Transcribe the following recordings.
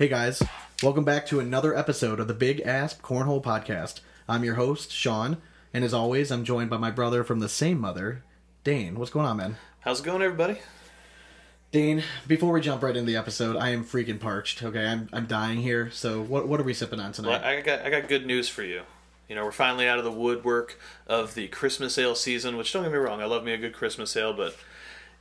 Hey guys, welcome back to another episode of the Big Asp Cornhole Podcast. I'm your host, Sean, and as always, I'm joined by my brother from the same mother, Dane. What's going on, man? How's it going, everybody? Dane, before we jump right into the episode, I am freaking parched. Okay, I'm I'm dying here. So what what are we sipping on tonight? Well, I got I got good news for you. You know, we're finally out of the woodwork of the Christmas ale season. Which don't get me wrong, I love me a good Christmas ale, but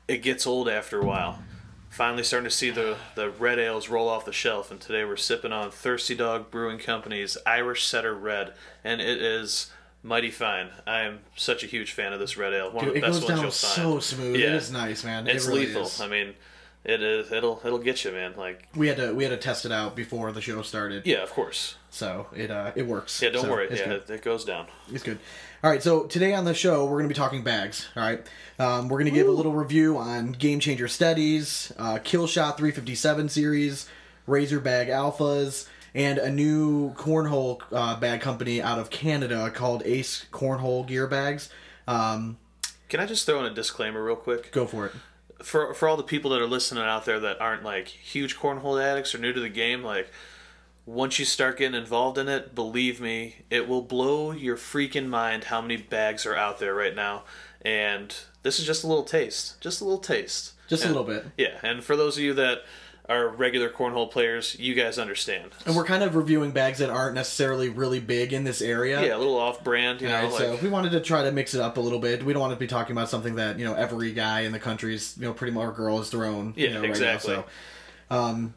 it gets old after a while. Finally, starting to see the the red ales roll off the shelf, and today we're sipping on Thirsty Dog Brewing Company's Irish Setter Red, and it is mighty fine. I am such a huge fan of this red ale. One Dude, of it the best goes ones down you'll so find. smooth. Yeah. It is nice, man. It's it really lethal. Is. I mean, it is. It'll it'll get you, man. Like, we had to we had to test it out before the show started. yeah, of course. So it uh it works. Yeah, don't So worry. Yeah, good. it goes down. It's good. All right, so today on the show we're going to be talking bags. All right, um, we're going to give a little review on Game Changer Studies, uh, Killshot 357 series, Razor Bag Alphas, and a new cornhole uh, bag company out of Canada called Ace Cornhole Gear Bags. Um, Can I just throw in a disclaimer real quick? go for it. for for all the people that are listening out there that aren't like huge cornhole addicts or new to the game, like once you start getting involved in it, believe me, it will blow your freaking mind how many bags are out there right now. And this is just a little taste, just a little taste, Just a little bit. Yeah, and for those of you that are regular cornhole players, you guys understand. And we're kind of reviewing bags that aren't necessarily really big in this area. Yeah, a little off-brand, you know. Alright, so like, we wanted to try to mix it up a little bit. We don't want to be talking about something that you know every guy in the country's you know pretty much girl has thrown. you Yeah, know, right now. exactly. So, um,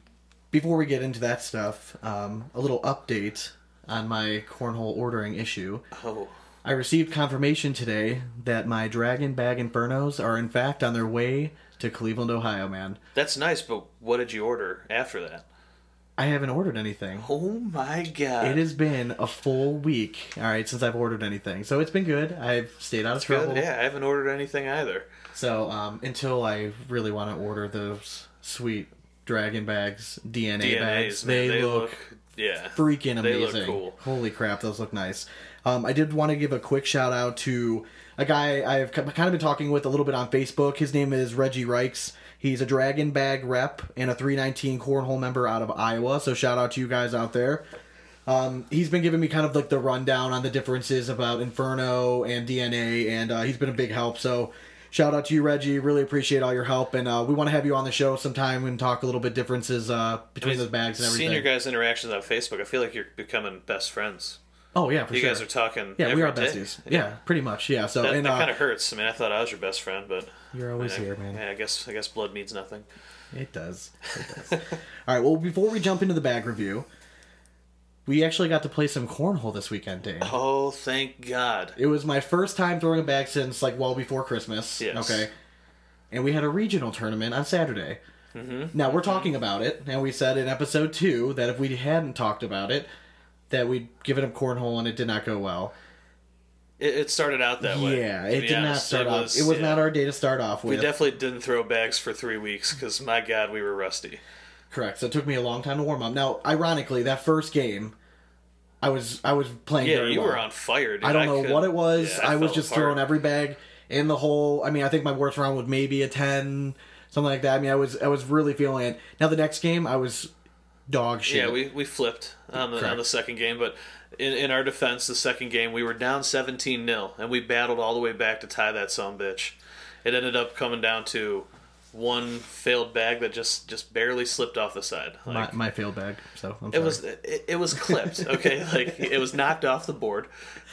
before we get into that stuff, um, a little update on my cornhole ordering issue. oh, I received confirmation today that my Dragon Bag Infernos are in fact on their way to Cleveland, Ohio. Man, that's nice, but what did you order after that? I haven't ordered anything. Oh my god! It has been a full week, all right, since I've ordered anything. So it's been good. I've stayed out of trouble. good. Yeah, I haven't ordered anything either. So um, until I really want to order those sweet dragon bags, DNA bags. Man, they, look, yeah. freaking they look amazing. cool. Holy crap, those look nice. Um, I did want to give a quick shout out to a guy I've kind of been talking with a little bit on Facebook. His name is Reggie Reichs. He's a Dragon Bag rep and a 319 Cornhole member out of Iowa. So shout out to you guys out there. Um, he's been giving me kind of like the rundown on the differences about Inferno and DNA, and uh, he's been a big help. So, shout out to you, Reggie. Really appreciate all your help, and uh, we want to have you on the show sometime and talk a little bit differences uh, between the bags and everything. Seeing your guys' interactions on Facebook, I feel like you're becoming best friends. oh yeah, for You sure. guys are talking. yeah, we are besties. Yeah. pretty much. Yeah. So That, and that uh, kind of hurts. I mean, I thought I was your best friend, but you're always I mean, here, man. Yeah, I guess I guess blood means nothing. It does. It does. all right. Well, before we jump into the bag review, we actually got to play some cornhole this weekend, Dave. Oh, thank God! It was my first time throwing a bag since like well before Christmas. Yes. Okay. And we had a regional tournament on Saturday. Mm-hmm. Now we're talking about it, and we said in episode two that if we hadn't talked about it, that we'd given up cornhole and it did not go well. It, it started out that way. yeah, it did not honest. start it off. Was, it was yeah. not our day to start off We definitely didn't throw bags for three weeks because my God, we were rusty. Correct. So it took me a long time to warm up. Now, ironically, that first game, I was I was playing. Yeah, you well. were on fire. Dude. I don't know could- what it was. yeah, I, was just apart. throwing every bag in the hole. I mean, I think my worst round was maybe a ten, something like that. I mean, I was I was really feeling it. Now the next game, I was dog shit. Yeah, we, we flipped on the, on the second game, but in, in our defense, the second game we were down 17 0 and we battled all the way back to tie that son bitch. It ended up coming down to one failed bag that just just barely slipped off the side. my, Like, my failed bag. So I'm it sorry. was it, it was clipped, okay? like it was knocked off the board.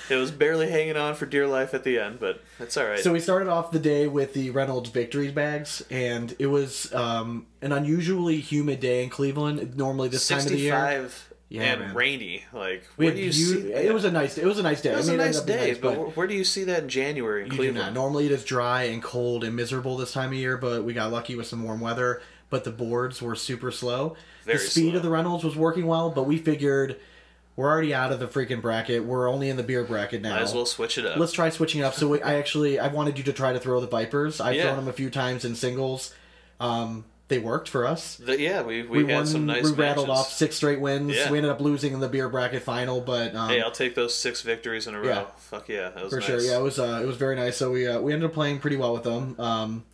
It was barely hanging on for dear life at the end, but it's all right. So we started off the day with the Reynolds victory bags, and it was um, an unusually humid day in Cleveland. Normally this time of the year, 65 Yeah, and man. rainy. Like where do you see? it was a nice. It was a nice day. It was I a mean, it nice day, nice, but where- where do you see that in January in Cleveland? Normally it is dry and cold and miserable this time of year, but we got lucky with some warm weather. But the boards were super slow. Very the speed slow. of the Reynolds was working well, but we figured we're already out of the freaking bracket. We're only in the beer bracket now. Might as well switch it up. Let's try switching it up. So we, I actually I wanted you to try to throw the Vipers. I've Yeah. thrown them a few times in singles. Um, they worked for us. The- yeah, we, we, We, had won. some nice we rattled off six straight wins. Yeah. We ended up losing in the beer bracket final, but um, Hey, I'll take those six victories in a row. Yeah. Fuck yeah, that was for nice. sure. Yeah, it was uh, it was very nice. So we uh, we ended up playing pretty well with them. Um,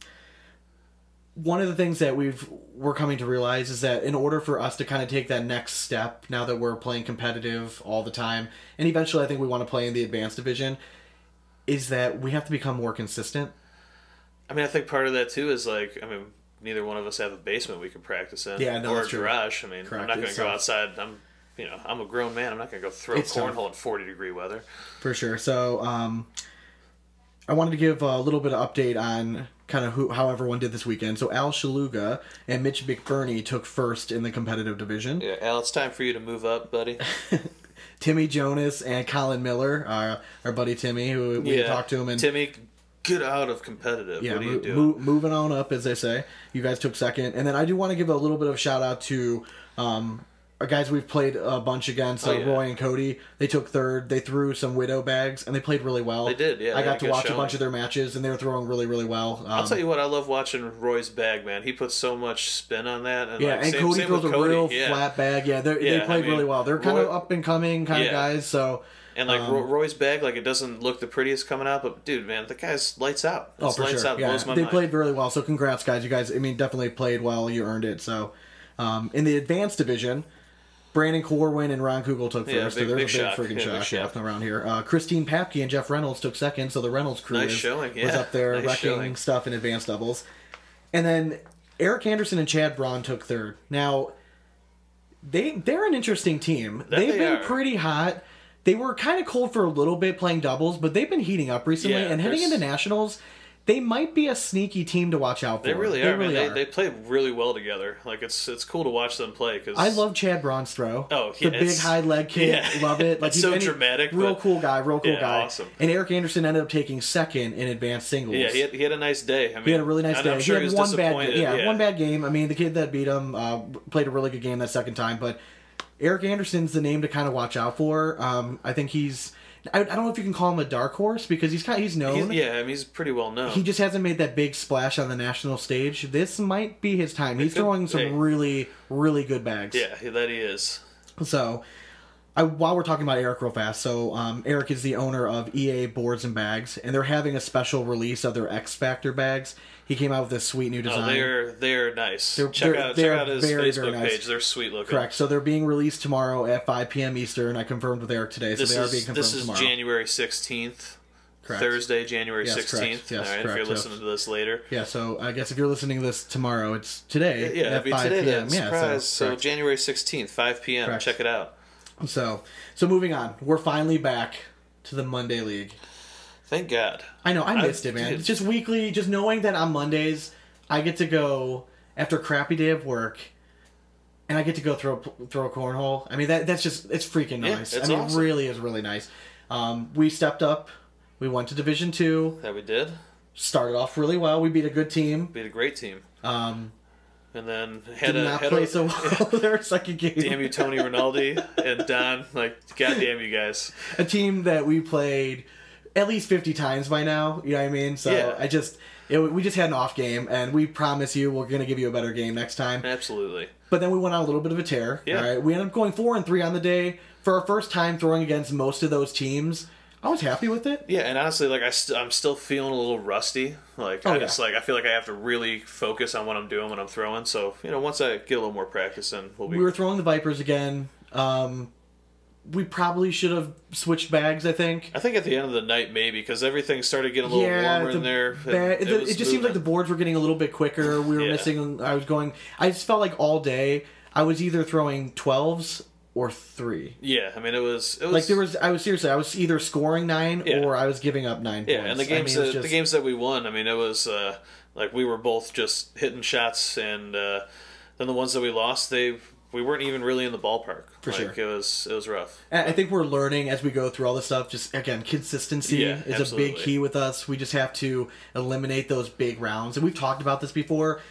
one of the things that we've we're coming to realize is that in order for us to kind of take that next step now that we're playing competitive all the time and eventually i think we want to play in the advanced division is that we have to become more consistent I mean, I think part of that too is like, I mean, neither one of us have a basement we can practice in, Yeah, no, or that's a true. garage. I mean, Correct, I'm not going to go tough. outside. I'm, you know, I'm a grown man. I'm not going to go throw It's tough. cornhole in 40 degree weather. for sure so um i wanted to give a little bit of update on kind of who how everyone did this weekend so al shaluga and mitch mcburney took first in the competitive division Yeah, Al, it's time for you to move up, buddy. timmy jonas and colin miller our, our buddy timmy who we yeah, talked to him and Timmy, get out of competitive. Yeah, what are mo- you doing? mo- moving on up, as they say. You guys took second, and then I do want to give a little bit of shout out to um, our guys we've played a bunch against, uh, Oh, yeah. Roy and Cody. They took third. They threw some widow bags, and they played really well. They did, yeah, I got to watch a bunch of their matches, and they were throwing really, really well. Um, I'll tell you what, I love watching Roy's bag, man. He puts so much spin on that. And Yeah, like, and same, Cody throws a Cody. real yeah. flat bag. Yeah, Yeah, they I played mean, really well. They're kind of up and coming kind of guys. So And like Um, Roy's bag, like it doesn't look the prettiest coming out, but dude, man, the guy's lights out. Oh, for lights sure. out. Yeah, Blows my they mind. played really well. So congrats, guys. You guys, I mean, definitely played well. You earned it. So um, in the advanced division, Brandon Corwin and Ron Kugel took Yeah, first. big- so there's big a shock. big freaking Yeah, big shock, shock. around here. Uh, Christine Papke and Jeff Reynolds took second. So the Reynolds crew Nice is- showing, was up there Nice wrecking showing. stuff in advanced doubles. And then Eric Anderson and Chad Braun took third. Now they they're an interesting team. That They've they been are. pretty hot. They were kind of cold for a little bit playing doubles, but they've been heating up recently. Yeah, and heading into nationals, they might be a sneaky team to watch out for. They really are, really man. are. They, they play really well together. Like it's it's cool to watch them play because I love Chad Braun's throw. Oh, the yeah, big high leg kick. yeah. Love it. Like It's he's- so he- dramatic, Real cool guy. Real cool Yeah, guy. awesome. And Eric Anderson ended up taking second in advanced singles. Yeah, he had, he had a nice day. I mean, He had a really nice day. Sure he he had was one bad, yeah, one bad game. I mean, the kid that beat him uh, played a really good game that second time. But Eric Anderson's the name to kind of watch out for. Um, I think he's. I, I don't know if you can call him a dark horse because he's kind. of, He's known. He's, yeah, I mean, he's pretty well known. He just hasn't made that big splash on the national stage. This might be his time. He's throwing some hey. really, really good bags. yeah, that he is. So, I, while we're talking about Eric real fast, so um, Eric is the owner of EA Boards and Bags, and they're having a special release of their X Factor bags. He came out with this sweet new design. Oh, design. they're they're nice. They're- check they're- out they're check out his very, Facebook very nice. page. They're sweet looking. Correct. So they're being released tomorrow at 5 p.m. Eastern. I confirmed with Eric today, so This they are being is confirmed this is tomorrow. January sixteenth. Correct. Thursday, January Yes, sixteenth. correct. Yes, All right, if you're yes. listening to this later. Yeah, so I guess if you're listening to this tomorrow, it's today Yeah, at it'd be 5 today p.m. then. Yeah, Surprise. so, So. January sixteenth, five p.m. Correct. Check it out. so so moving on, we're finally back to the Monday League. Thank God. I know I I- missed it, man. dude. It's just weekly, just knowing that on Mondays I get to go after a crappy day of work, and I get to go throw throw a cornhole. I mean that that's just it's freaking Yeah, nice. it's I mean awesome. it really is really nice. Um, we stepped up. We went to Division Two. That we did. Started off really well. We beat a good team. Beat a great team, Um, and then had did a not had play a, so well their second game. Damn you, Tony Rinaldi and Don. Like, goddamn you guys. a team that we played at least 50 times by now. You know what I mean? So Yeah. I just, it, we just had an off game, and we promise you we're going to give you a better game next time. Absolutely. But then we went on a little bit of a tear. Yeah. All right, we ended up going four and three on the day for our first time throwing against most of those teams. I was happy with it. Yeah, and honestly, like I st- I'm still feeling a little rusty. Like Oh, I yeah. just like I feel like I have to really focus on what I'm doing when I'm throwing. So you know, once I get a little more practice, in, we'll be. We were throwing the Vipers again. Um, we probably should have switched bags. I think. I think at the end of the night, maybe because everything started getting a little yeah, warmer the in there. ba- it, it, was just seemed like the boards were getting a little bit quicker. We were Yeah. missing. I was going. I just felt like all day I was either throwing twelves or three. Yeah, I mean it was it was Like there was, I was seriously, I was either scoring nine Yeah. or I was giving up nine. yeah, points. and the I games mean, that just- the games that we won. I mean it was uh, like we were both just hitting shots, and uh, then the ones that we lost, they we weren't even really in the ballpark. For like, sure. it was it was rough. I think we're learning as we go through all this stuff. Just again, consistency Yeah, is a big key with us. We just have to eliminate those big rounds, and we've talked about this before.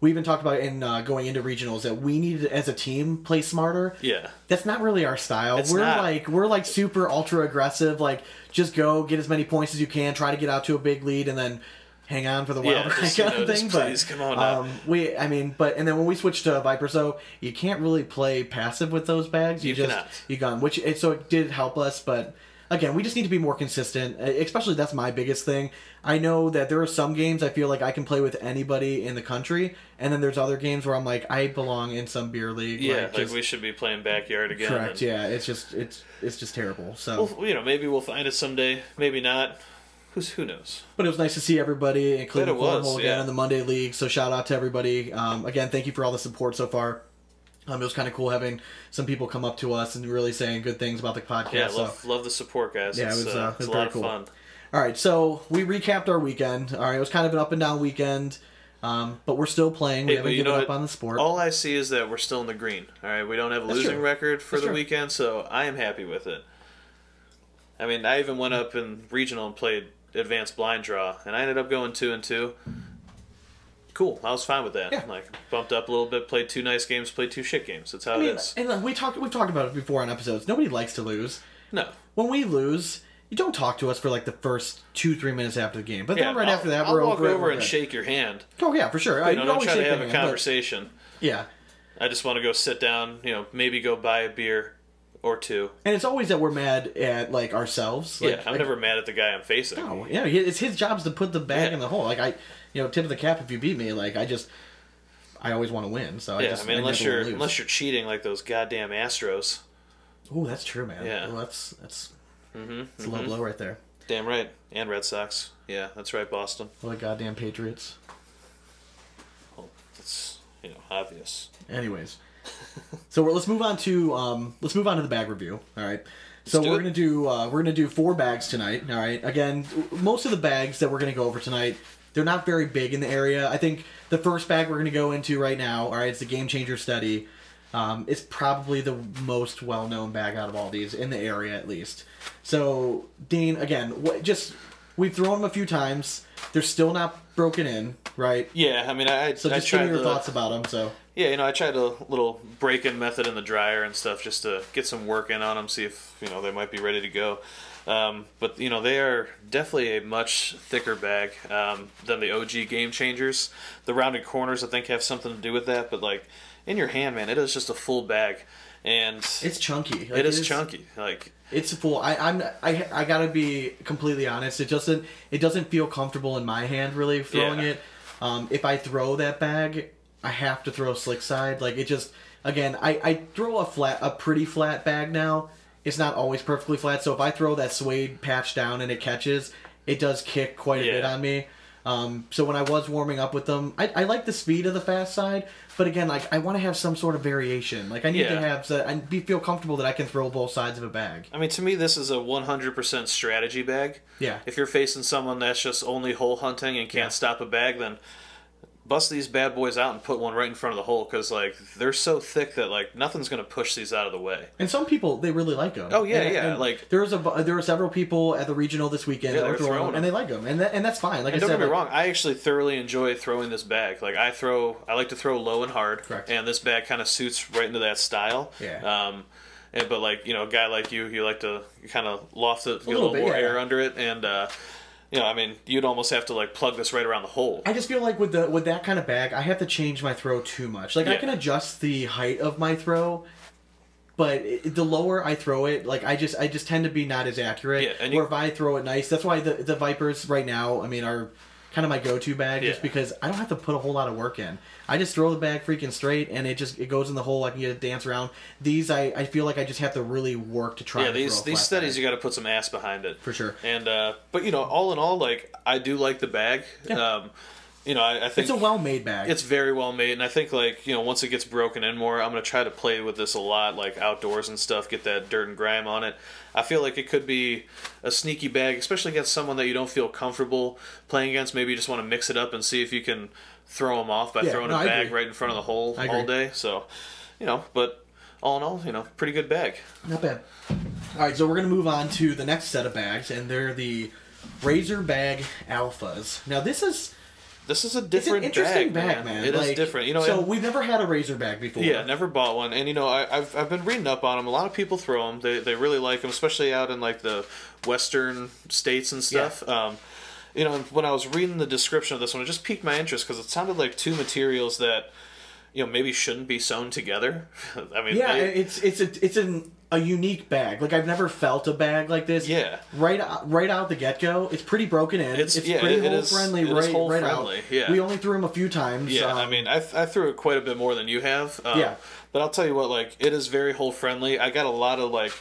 We even talked about in uh, going into regionals that we need as a team, play smarter. Yeah. That's not really our style. It's we're not. like we're like super ultra aggressive. Like just go get as many points as you can. Try to get out to a big lead, and then hang on for the wild Yeah, ride just, kind you know, of thing. just please, come on um, we, I mean, but and then when we switched to Viper, so you can't really play passive with those bags. You, You just cannot. you gone, which it, so it did help us, but again, we just need to be more consistent. Especially that's my biggest thing. I know that there are some games I feel like I can play with anybody in the country, and then there's other games where I'm like I belong in some beer league. Yeah, like, like, just- we should be playing backyard again. correct. and- Yeah, it's just it's it's just terrible. So, Well, you know, maybe we'll find it someday. Maybe not. Who's who knows? but it was nice to see everybody, including Cornhole again yeah. in the Monday League. So shout out to everybody. Um, again, thank you for all the support so far. Um, it was kind of cool having some people come up to us and really saying good things about the podcast. Yeah, so. love love the support, guys. Yeah, it was, uh, uh, it it's was a very lot of cool. fun. All right, so we recapped our weekend. All right, it was kind of an up and down weekend, um, but we're still playing. We Hey, haven't given know up on the sport. All I see is that we're still in the green. All right, we don't have a That's losing true. record for That's the true. weekend, so I am happy with it. I mean, I even went up in regional and played advanced blind draw, and I ended up going two and two. Cool, I was fine with that. Yeah. Like bumped up a little bit, played two nice games, played two shit games. That's how I mean, it is. and we talked we've talked about it before on episodes. Nobody likes to lose. No, When we lose, you don't talk to us for like the first two three minutes after the game, but yeah, then right I'll- after that I'll we're walk over, over and good. shake your hand. Oh yeah, for sure. I know, don't try to have a hand, but- conversation. Yeah, I just want to go sit down. You know, maybe go buy a beer or two. and it's always that we're mad at like ourselves. Like, yeah, I'm like, never mad at the guy I'm facing. No, yeah, it's his job to put the bag Yeah. in the hole. Like I, you know, tip of the cap if you beat me. Like I just, I always want to win. So I Yeah, just, I mean, unless you're unless you're cheating like those goddamn Astros. Oh, that's true, man. Yeah. Well, that's that's Mm-hmm. it's a low blow right there. Damn right, and Red Sox. Yeah, that's right, Boston. What the goddamn Patriots. Well, that's you know obvious. Anyways, so we're, let's move on to um, let's move on to the bag review. All right. So we're it. gonna do uh, we're gonna do four bags tonight. All right. Again, most of the bags that we're gonna go over tonight, they're not very big in the area. I think the first bag we're gonna go into right now. All right, it's the Game Changer Study. Um, it's probably the most well-known bag out of all these in the area, at least. So, Dean, again, what, just we've thrown them a few times. They're still not broken in, right? Yeah, I mean, I So I just give me your the, thoughts about them. So, Yeah, you know, I tried a little break-in method in the dryer and stuff just to get some work in on them, see if you know they might be ready to go. Um, but you know, they are definitely a much thicker bag um, than the OG Game Changers. The rounded corners, I think, have something to do with that. But like in your hand, man, it is just a full bag, and it's chunky. Like, it is chunky. Like It's full. I, I'm. I. I gotta be completely honest. It doesn't. It doesn't feel comfortable in my hand. Really throwing Yeah. it. Um, if I throw that bag, I have to throw slick side. Like it just. Again, I. I throw a flat, a pretty flat bag now. It's not always perfectly flat. So if I throw that suede patch down and it catches, it does kick quite a bit on me. Um, so when I was warming up with them, I, I like the speed of the fast side, but again, like I want to have some sort of variation. Like I need to have, so I be feel comfortable that I can throw both sides of a bag. I mean, to me, this is a 100% strategy bag. Yeah. If you're facing someone that's just only hole hunting and can't Yeah. stop a bag, then bust these bad boys out and put one right in front of the hole because like they're so thick that like nothing's gonna push these out of the way. And some people they really like them. Oh, yeah, And- yeah, and like- there was a there were several people at the regional this weekend Yeah, that were throwing, throwing them, and they like them, and that, and that's fine. Like And I don't said, get me like, wrong, I actually thoroughly enjoy throwing this bag. Like I throw, I like to throw low and hard, Correct. and this bag kind of suits right into that style. Yeah. Um, and, but like you know, a guy like you, you like to kind of loft it, get a little little bit, more yeah. air under it, and uh, you know, I mean, you'd almost have to like plug this right around the hole. I just feel like with the with that kind of bag, I have to change my throw too much. Like I can adjust the height of my throw, but it, the lower I throw it, like I just I just tend to be not as accurate. Yeah, and or if I throw it nice, that's why the the Vipers right now, I mean, are kind of my go-to bag just because I don't have to put a whole lot of work in. I just throw the bag freaking straight and it just it goes in the hole. I can get it dance around. These I, I feel like I just have to really work to try. yeah, to these a these studies bag. you got to put some ass behind it for sure. And uh, but you know, all in all, like I do like the bag. Yeah. Um, you know, I, I think It's a well-made bag. it's very well made, and I think like you know once it gets broken in more, I'm gonna try to play with this a lot, like outdoors and stuff. Get that dirt and grime on it. I feel like it could be a sneaky bag, especially against someone that you don't feel comfortable playing against. Maybe you just want to mix it up and see if you can throw them off by Yeah, throwing no, a bag right in front of the hole all day. So, you know, but all in all, you know, pretty good bag. Not bad. All right, so we're gonna move on to the next set of bags, and they're the Razor Bag Alphas. Now this is This is a it's different interesting bag, bag, man. It is Like, different. You know, so and- we've never had a Razor bag before. Yeah, never bought one, and you know I, I've I've been reading up on them. A lot of people throw them. They they really like them, especially out in like the western states and stuff. Um, you know, when I was reading the description of this one, it just piqued my interest because it sounded like two materials that you know maybe shouldn't be sewn together. I mean, Yeah, it's it's a it's an a unique bag. Like I've never felt a bag like this. Yeah. Right out- right out the get go, it's pretty broken in. It's- It's, yeah, pretty it- it hole is- friendly right hole right friendly, out. yeah. We only threw them a few times. Yeah, um, I mean, I, th- I threw it quite a bit more than you have. Um, Yeah. But I'll tell you what, like, it is very hole friendly. I got a lot of, like,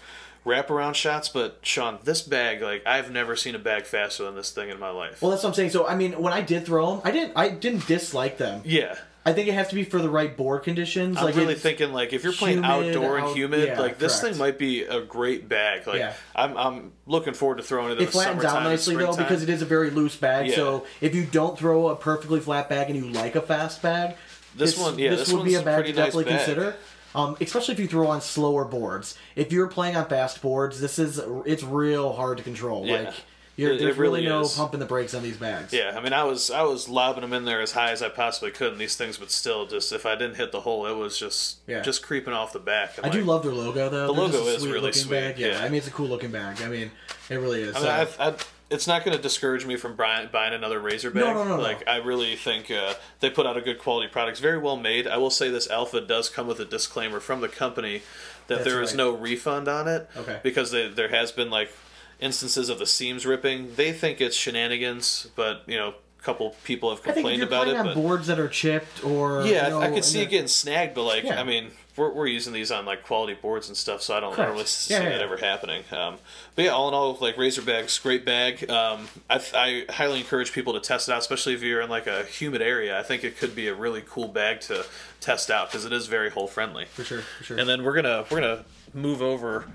wraparound shots, but Sean, this bag, like, I've never seen a bag faster than this thing in my life. well, that's what I'm saying. So I mean, when I did throw them, I didn't I didn't dislike them. yeah. I think it has to be for the right board conditions. I'm like really thinking like if you're playing humid, outdoor and out- humid, yeah, like this correct. thing might be a great bag. Like Yeah. I'm, I'm looking forward to throwing it in it flattens out nicely though because it is a very loose bag. Yeah. So if you don't throw a perfectly flat bag and you like a fast bag, This one- yeah, this would be a bag to definitely nice bag. consider. Um, especially if you throw on slower boards. If you're playing on fast boards, this is it's real hard to control. Yeah. Like you're, there's really, really no is. pumping the brakes on these bags. Yeah, I mean, I was I was lobbing them in there as high as I possibly could and these things, but still, just if I didn't hit the hole, it was just Yeah. just creeping off the back. I'm I do love their logo though. The They're logo is sweet really looking sweet, bag. Yeah. yeah. I mean it's a cool looking bag. I mean it really is. I mean, I've, I've, it's not going to discourage me from buying, buying another Razor bag. No, no, no, no. Like, I really think uh, they put out a good quality product. It's very well made. I will say this Alpha does come with a disclaimer from the company that That's there is right. no refund on it. Okay. Because they, there has been, like, instances of the seams ripping. They think it's shenanigans, but, you know, a couple people have I think if complained about it. But boards that are chipped or yeah, you know, I, could see it getting snagged, but, like, Yeah. I mean, we're, we're using these on, like, quality boards and stuff, so I don't, I don't really see Yeah, yeah. ever happening. Um, but yeah, all in all, like Razor bags, great bag. Um, I, I highly encourage people to test it out, especially if you're in like a humid area. I think it could be a really cool bag to test out because it is very hole friendly. for sure, for sure. And then we're gonna we're gonna move over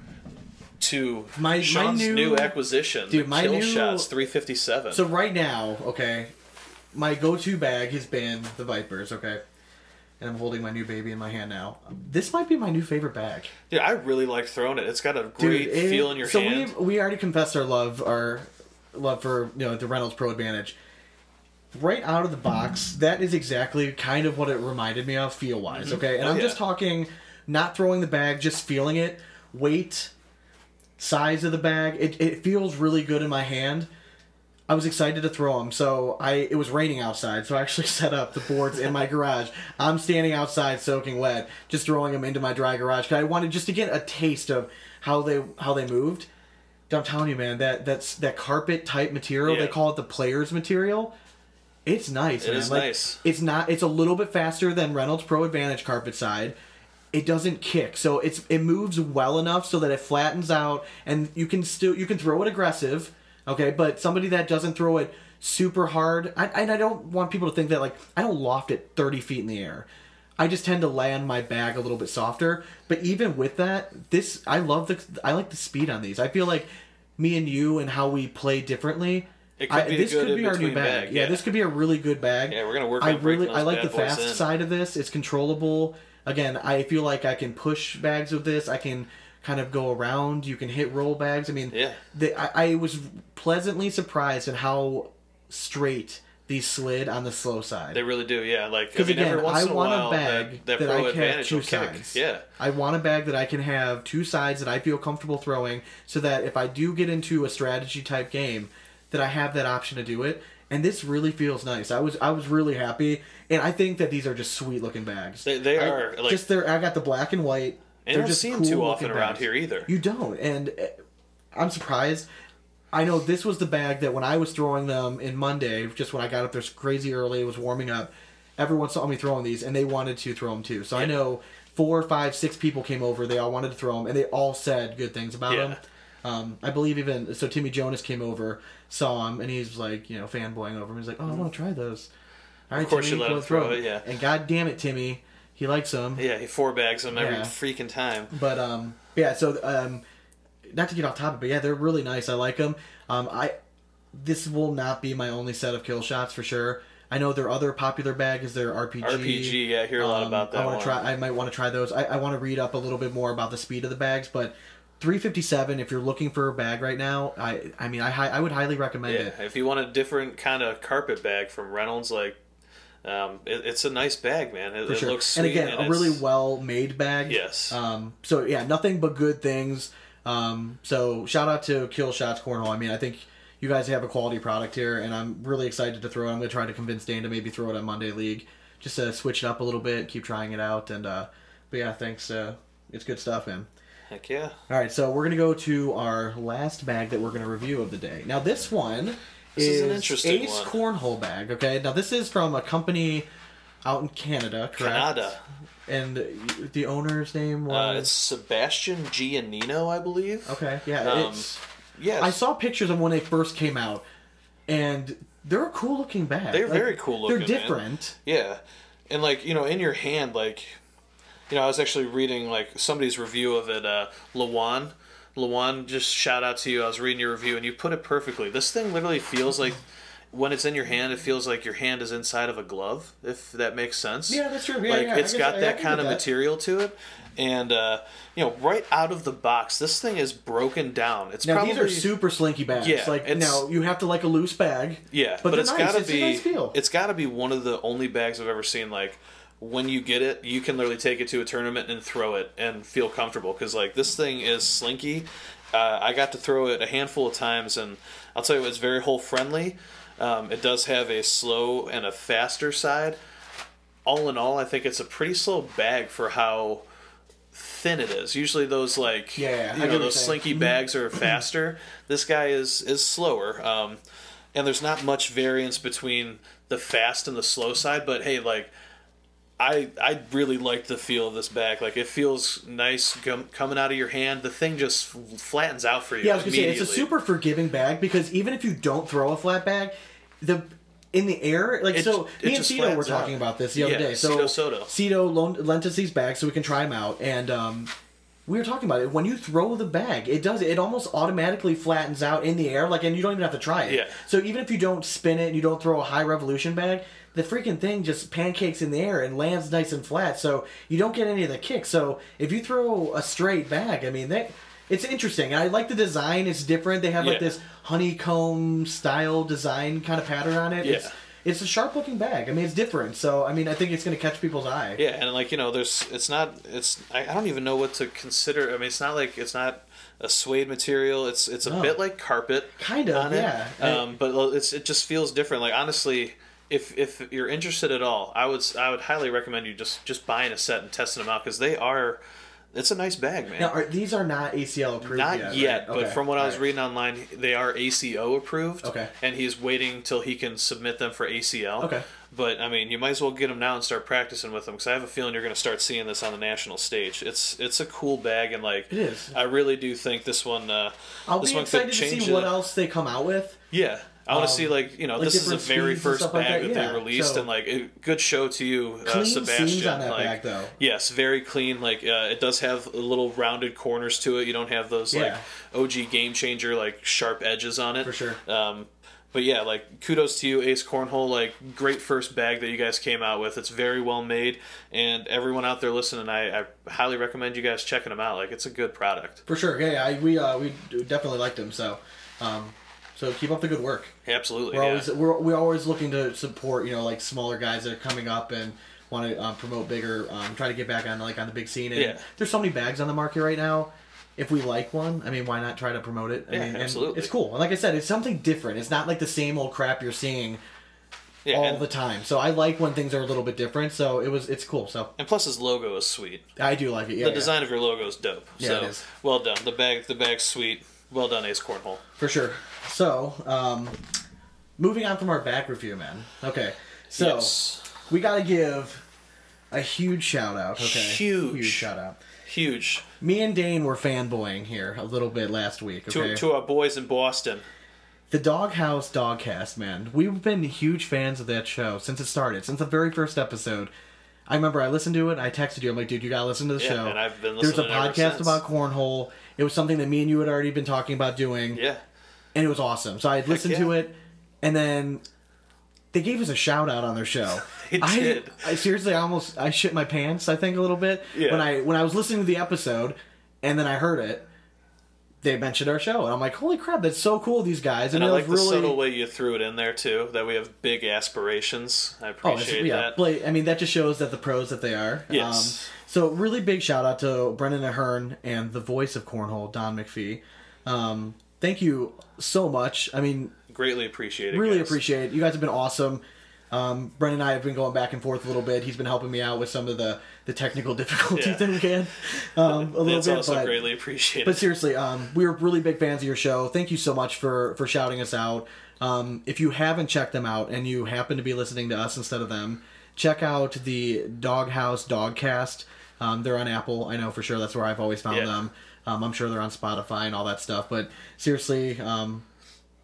to My- my new- new, acquisition, Dude, my Kill new- Shots 357. So right now, okay, my go-to bag has been the Vipers. Okay, and I'm holding my new baby in my hand now. This might be my new favorite bag. yeah, I really like throwing it. It's got a Dude, great it- feel in your so hand. we we already confessed our love, our love for you know the Reynolds Pro Advantage. Right out of the box, that is exactly kind of what it reminded me of feel wise. Mm-hmm. Okay, and Oh, I'm yeah. just talking, not throwing the bag, just feeling it, weight, size of the bag. It it feels really good in my hand. I was excited to throw them, so I it was raining outside, so I actually set up the boards in my garage. I'm standing outside soaking wet, just throwing them into my dry garage. Cause I wanted just to get a taste of how they how they moved. I'm telling you, man, that that's that carpet type material. They call it the players material. It's nice, It man. is like, nice. It's not. It's a little bit faster than Reynolds Pro Advantage carpet side. It doesn't kick, so it's it moves well enough so that it flattens out, and you can still you can throw it aggressive, okay. But somebody that doesn't throw it super hard, I, and I don't want people to think that like I don't loft it thirty feet in the air. I just tend to land my bag a little bit softer. But even with that, this I love the I like the speed on these. I feel like me and you and how we play differently. It could I- be this could be our new bag. bag, Yeah, yeah. this could be a really good bag. Yeah, we're gonna work I really I like the fast in. side of this. It's controllable. Again, I feel like I can push bags with this. I can kind of go around. You can hit roll bags. I mean, Yeah. the, I, I was pleasantly surprised at how straight these slid on the slow side. They really do, yeah. Like I Because mean, again, every once I in a want while, a bag that, that, that, I can have advantage two will kick. sides. Yeah, I want a bag that I can have two sides that I feel comfortable throwing, so that if I do get into a strategy type game, that I have that option to do it. And this really feels nice. I was I was really happy, and I think that these are just sweet looking bags. They- they I- are, like- just they're. I got the black and white. and They're don't just see them cool too often around here either. You don't, and uh, I'm surprised. I know this was the bag that when I was throwing them in Monday, just when I got up there crazy early, it was warming up. Everyone saw me throwing these, and they wanted to throw them too. So I know four, five, six people came over. They all wanted to throw them, and they all said good things about Yeah. them. Um, I believe even so. Timmy Jonas came over, saw him, and he's like, you know, fanboying over him. He's like, "Oh, I want to try those." All right, course Timmy, you let him throw it, yeah. And god damn it, Timmy, he likes them. Yeah, he four bags them every Yeah. freaking time. But um, yeah. So um, not to get off topic, but yeah, they're really nice. I like them. Um, I this will not be my only set of kill shots for sure. I know their other popular bag is their RPG. RPG, yeah, I hear a lot Um, about that I want to try. I might want to try those. I, I want to read up a little bit more about the speed of the bags, but. 357 if you're looking for a bag right now i i mean i i would highly recommend yeah, it if you want a different kind of carpet bag from Reynolds, like, um, it, it's a nice bag, man. It, sure. looks and again, a it's- really well made bag. Yes. Um, so yeah, nothing but good things. Um, so shout out to Kill Shots Cornhole. I mean, I think you guys have a quality product here, and I'm really excited to throw it. I'm going to try to convince Dan to maybe throw it on Monday League just to switch it up a little bit, keep trying it out, and uh, but yeah, thanks. Uh, it's good stuff, man. Heck yeah. All right, so we're gonna go to our last bag that we're gonna review of the day. Now this one This is is, an interesting Ace one. Cornhole bag. Okay, now this is from a company out in Canada, correct? Canada. And the owner's name Uh, was it's Sebastian Giannino, I believe. okay. Yeah, Um, it's. Yes. I saw pictures of when they first came out, and they're a cool looking bag. They're Like, very cool They're looking, man. different. Yeah, and like you know, in your hand, like you know, I was actually reading like somebody's review of it. Uh, Lawan, Lawan, just shout out to you. I was reading your review, and you put it perfectly. This thing literally feels like. When it's in your hand, it feels like your hand is inside of a glove. If that makes sense. Yeah, that's true. Yeah, like yeah, I it's guess got I- I that can kind of that. material to it, and uh, you know, right out of the box, this thing is broken down. It's Now probably these are super slinky bags. Yeah, like it's- now you have to like a loose bag. Yeah, but, but, they're it's nice. gotta it's be a nice feel. it's gotta be one of the only bags I've ever seen. Like when you get it, you can literally take it to a tournament and throw it and feel comfortable because like this thing is slinky. Uh, I got to throw it a handful of times, and I'll tell you, it's very hole friendly. Um, it does have a slow and a faster side. All in all, I think it's a pretty slow bag for how thin it is. Usually, those like Yeah, you know those slinky bags are faster. this guy is is slower, um, and there's not much variance between the fast and the slow side. But hey, like I I really like the feel of this bag. Like it feels nice com- coming out of your hand. The thing just flattens out for you. Yeah, I was gonna say it's a super forgiving bag because even if you don't throw a flat bag, the in the air, like It- so, it me and Cito were talking out. about this the other Yeah, day. So Cito Soto. Cito lent us these bags so we can try them out, and um, we were talking about it. When you throw the bag, it does it almost automatically flattens out in the air, like, and you don't even have to try it. Yeah. So even if you don't spin it and you don't throw a high revolution bag. The freaking thing just pancakes in the air and lands nice and flat, so you don't get any of the kick. So if you throw a straight bag, I mean that it's interesting. I like the design; it's different. They have like Yeah. this honeycomb style design kind of pattern on it. It's, Yeah. it's a sharp looking bag. I mean, it's different. So I mean, I think it's going to catch people's eye. Yeah, and like you know, there's it's not it's I, I don't even know what to consider. I mean, it's not like it's not a suede material. It's it's a No. bit like carpet, Kind of, on it. yeah. Um, but it's it just feels different. Like honestly, if if you're interested at all, I would I would highly recommend you just just buying a set and testing them out because they are. It's a nice bag, man. Now, are, these are not ACL approved Not yet, yet, right? but Okay, from what I was alright. reading online, they are ACO approved. Okay. And he's waiting till he can submit them for ACL. Okay. But I mean, you might as well get them now and start practicing with them because I have a feeling you're going to start seeing this on the national stage. It's it's a cool bag and like It is. I really do think this one. Uh, I'll this be one excited to see what else they come out with. Yeah. I want Um, to see like you know like this is the very first stuff like bag that, that, yeah. they released So- and like a good show to you, uh, Sebastian. on that like, bag, though. Yes, very clean. Like uh, it does have little rounded corners to it. You don't have those like Yeah. OG game changer like sharp edges on it For sure. Um, but yeah, like kudos to you, Ace Cornhole. Like great first bag that you guys came out with. It's very well made, and everyone out there listening, I, I highly recommend you guys checking them out. Like it's a good product. For sure. Yeah, I, we uh, we definitely liked them. So, um, so keep up the good work. Absolutely. We're yeah. always we're, we're always looking to support you know like smaller guys that are coming up and want to um, promote bigger, um, try to get back on like on the big scene. And Yeah. there's so many bags on the market right now. If we like one, I mean, why not try to promote it? I Yeah, mean, absolutely. It's cool. And like I said, it's something different. It's not like the same old crap you're seeing yeah, all the time. So I like when things are a little bit different. So it was it's cool. So and plus his logo is sweet. I do like it. Yeah, the yeah. design of your logo is dope. Yeah, so it is. well done. The bag the bag's sweet. Well done, Ace Cornhole. For sure. So, um, moving on from our back review, man. Okay. So, yes. we got to give a huge shout out. Okay. Huge. Huge shout out. Huge. Me and Dane were fanboying here a little bit last week. Okay. To, to our boys in Boston. the Doghouse Dogcast, man. We've been huge fans of that show since it started, since the very first episode. I remember I listened to it. I texted you. I'm like, dude, you gotta listen to the Yeah, show. and I've been listening. There's a podcast about cornhole. It was something that me and you had already been talking about doing. Yeah. and it was awesome. So I had listened to it, and then they gave us a shout out on their show. They I, did. I seriously, I almost I shit my pants. I think a little bit Yeah. when I when I was listening to the episode, and then I heard it. They mentioned our show, and I'm like, "Holy crap, that's so cool!" These guys, And I it like the really subtle way you threw it in there too. That we have big aspirations. I Oh, appreciate yeah, that. I mean, that just shows that the pros that they are. Yes. Um, so, really big shout out to Brendan Ahern and the voice of Cornhole, Don McPhee. Um, thank you so much. I mean, Greatly appreciate it. really guys. appreciate it. You guys have been awesome. Um, Brendan and I have been going back and forth a little bit. He's been helping me out with some of the, the technical difficulties Yeah. that we can. Um, a little That's bit, also but, greatly appreciated. but seriously, um, we are really big fans of your show. Thank you so much for for shouting us out. Um, if you haven't checked them out and you happen to be listening to us instead of them, check out the Doghouse Dogcast. Um, they're on Apple. I know for sure. That's where I've always found Yeah. them. Um, I'm sure they're on Spotify and all that stuff. But seriously, um,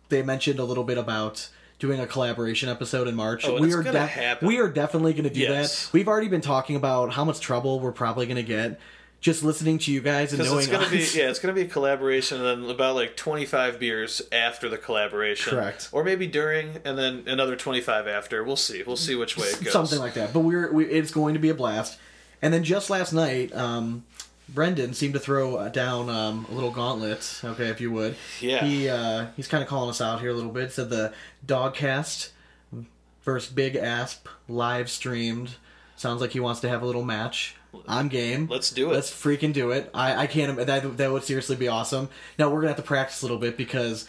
they mentioned a little bit about doing a collaboration episode in March. Oh, we it's are happen. we are definitely going to do Yes. that. We've already been talking about how much trouble we're probably going to get just listening to you guys and knowing it's gonna be yeah, it's gonna be a collaboration, and then about like twenty five beers after the collaboration, Correct. Or maybe during, and then another twenty five after. We'll see. We'll see which way it goes. something like that. But we're we, it's going to be a blast. And then just last night, um, Brendan seemed to throw uh, down um, a little gauntlet. Okay, if you would. Yeah. He uh, he's kind of calling us out here a little bit. Said the Dogcast versus Big Asp live streamed. Sounds like he wants to have a little match. I'm game. Let's do it. Let's freaking do it. I, I can't. That that would seriously be awesome. Now we're gonna have to practice a little bit because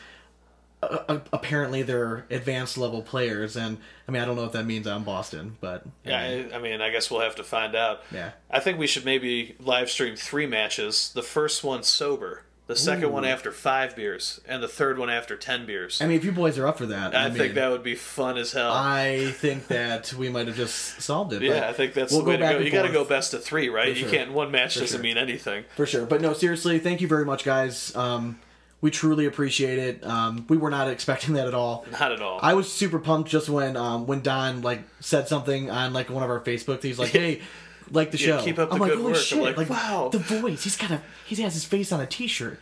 uh, uh, apparently they're advanced level players, and I mean I don't know if that means I'm Boston, but Yeah, I, I mean, I guess we'll have to find out. Yeah. I think we should maybe live stream three matches. The first one sober, the second one after five beers, and the third one after ten beers. I mean if you boys are up for that, I, I, think that would be fun as hell. I think that we might have just solved it. yeah, I think that's we'll the way back to go. You got to go best of three, right? For You can't. One match doesn't sure. mean anything. for sure. But no, seriously, thank you very much, guys. Um, we truly appreciate it. Um, we were not expecting that at all. Not at all. I was super pumped just when um, when Don like said something on like one of our Facebook things like, "Hey, like the Yeah, show." keep up the I'm like, good "Holy work." I'm shit!" like, wow. the voice. He's got a he has his face on a T-shirt.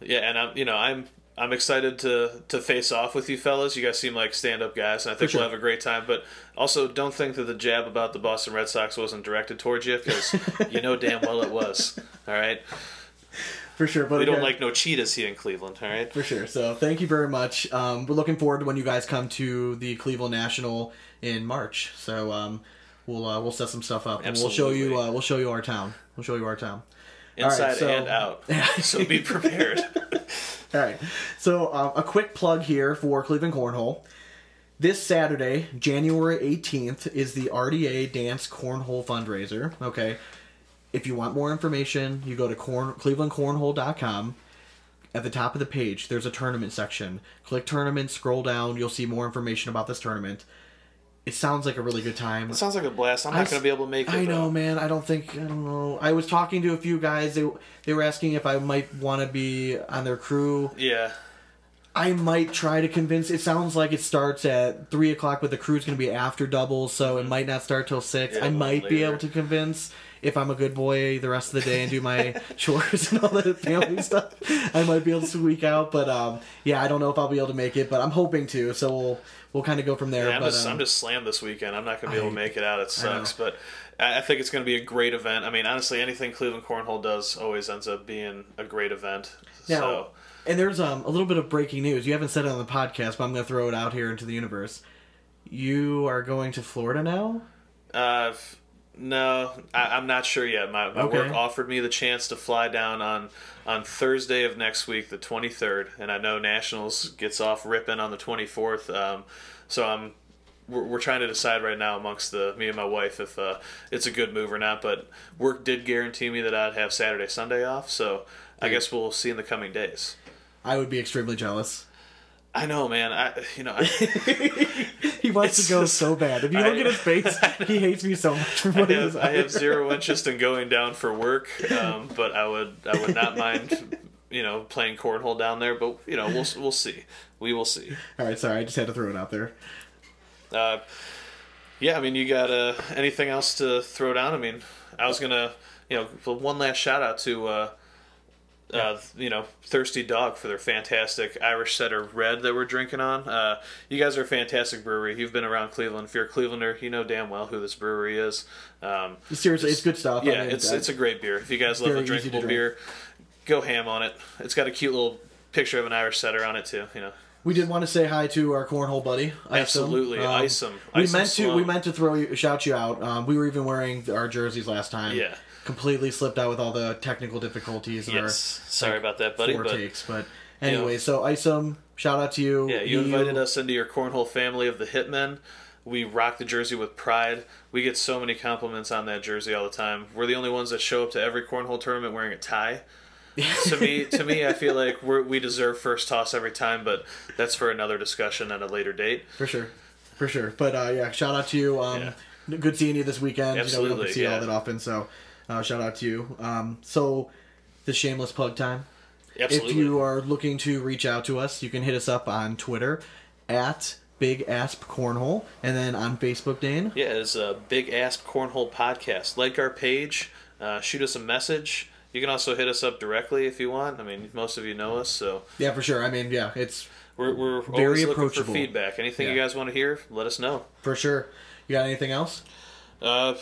Yeah, and I'm you know I'm I'm excited to to face off with you fellas. You guys seem like stand up guys, and I think sure. we'll have a great time. But also, don't think that the jab about the Boston Red Sox wasn't directed towards you because you know damn well it was. All right, For sure, but we don't like no cheetahs here in Cleveland. All right, For sure. So thank you very much. Um, we're looking forward to when you guys come to the Cleveland National in March. So um, we'll uh, we'll set some stuff up and we'll show you uh, we'll show you our town. We'll show you our town. All right, inside so- and out. so be prepared. All right. So um, a quick plug here for Cleveland Cornhole. This Saturday, January 18th, is the RDA Dance Cornhole fundraiser. Okay. If you want more information, you go to corn, clevelandcornhole.com. At the top of the page, there's a tournament section. Click tournament, scroll down, you'll see more information about this tournament. It sounds like a really good time. It sounds like a blast. I'm not to be able to make it. I know, though. man. I don't think I don't know. I was talking to a few guys. They they were asking if I might want to be on their crew. Yeah, I might try to convince. It sounds like it starts at three o'clock, but the crew's going to be after doubles, so it might not start till six. Mm-hmm. Yeah, I might be able to convince if I'm a good boy the rest of the day and do my chores and all that family stuff. I might be able to squeak out, but um, yeah, I don't know if I'll be able to make it, but I'm hoping to. So we'll we'll kind of go from there. Yeah, I'm but just um, I'm just slammed this weekend. I'm not going to be able to make it out. It sucks, but I I think it's going to be a great event. I mean, honestly, anything Cleveland Cornhole does always ends up being a great event. Now, so and there's um, a little bit of breaking news. You haven't said it on the podcast, but I'm going to throw it out here into the universe. You are going to Florida now. Uh, f- no, I, I'm not sure yet. My, my Okay. work offered me the chance to fly down on on Thursday of next week, the 23rd, and I know Nationals gets off ripping on the 24th. Um, so I'm we're, we're trying to decide right now amongst the me and my wife if uh, it's a good move or not. But work did guarantee me that I'd have Saturday, Sunday off. So I guess we'll see in the coming days. I would be extremely jealous. I know, man. I you know. I, He wants to go just- so bad. If you look I- at his face, he hates me so much for what he have. I have zero interest in going down for work, um, but I would I would not mind, you know, playing cornhole down there. But you know, we'll we'll see. We will see. All right, sorry, I just had to throw it out there. Uh, yeah, I mean, you got uh, anything else to throw down? I mean, I was gonna, you know, one last shout out to. Uh, uh, you know, Thirsty Dog for their fantastic Irish Setter Red that we're drinking on. Uh, you guys are a fantastic brewery. You've been around Cleveland. If you're a Clevelander, you know damn well who this brewery is. Um, Seriously, it's good stuff. I yeah, mean, it's it's a great beer. If you guys love a Very easy to drinkable drink. beer, go ham on it. It's got a cute little picture of an Irish setter on it too. You know, We did want to say hi to our cornhole buddy. Isom. Absolutely, Um, Isom. We Isom meant to. Sloan. We meant to throw you, shout you out. Um, we were even wearing our jerseys last time. Yeah. Completely slipped out with all the technical difficulties. yes. Sorry about that, buddy. Our But four takes, but anyway. So Isom, shout out to you. yeah, you invited us into your cornhole family of the Hitmen. We rock the jersey with pride. We get so many compliments on that jersey all the time. We're the only ones that show up to every cornhole tournament wearing a tie. to me, to me, I feel like we're, we deserve first toss every time, but that's for another discussion at a later date. For sure, for sure. But uh, yeah, shout out to you. Um, Yeah. Good seeing you this weekend. you know, we Absolutely, don't see you all that often, so uh, shout out to you. Um, so, the shameless plug time. Absolutely. If you are looking to reach out to us, you can hit us up on Twitter at Big Asp Cornhole, and then on Facebook, Dane. Yeah, it's a Big Ask Cornhole podcast. Like our page, uh, shoot us a message. You can also hit us up directly if you want. I mean, most of you know us, so Yeah, for sure. I mean, yeah, it's we're, we're Very always looking for approachable. feedback. Anything you guys want to hear, let us know. for sure. You got anything else? Uh,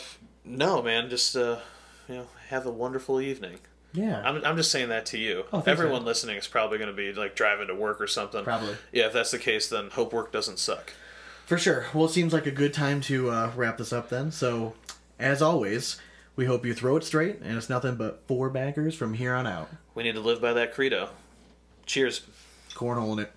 no, man, just uh, you know, have a wonderful evening. Yeah. I'm, I'm just saying that to you. Oh, Everyone man. listening is probably going to be like driving to work or something. Probably. Yeah, if that's the case, then hope work doesn't suck. For sure. Well, it seems like a good time to uh, wrap this up then. So, as always, we hope you throw it straight, and it's nothing but four baggers from here on out. We need to live by that credo. Cheers. Cornholing it.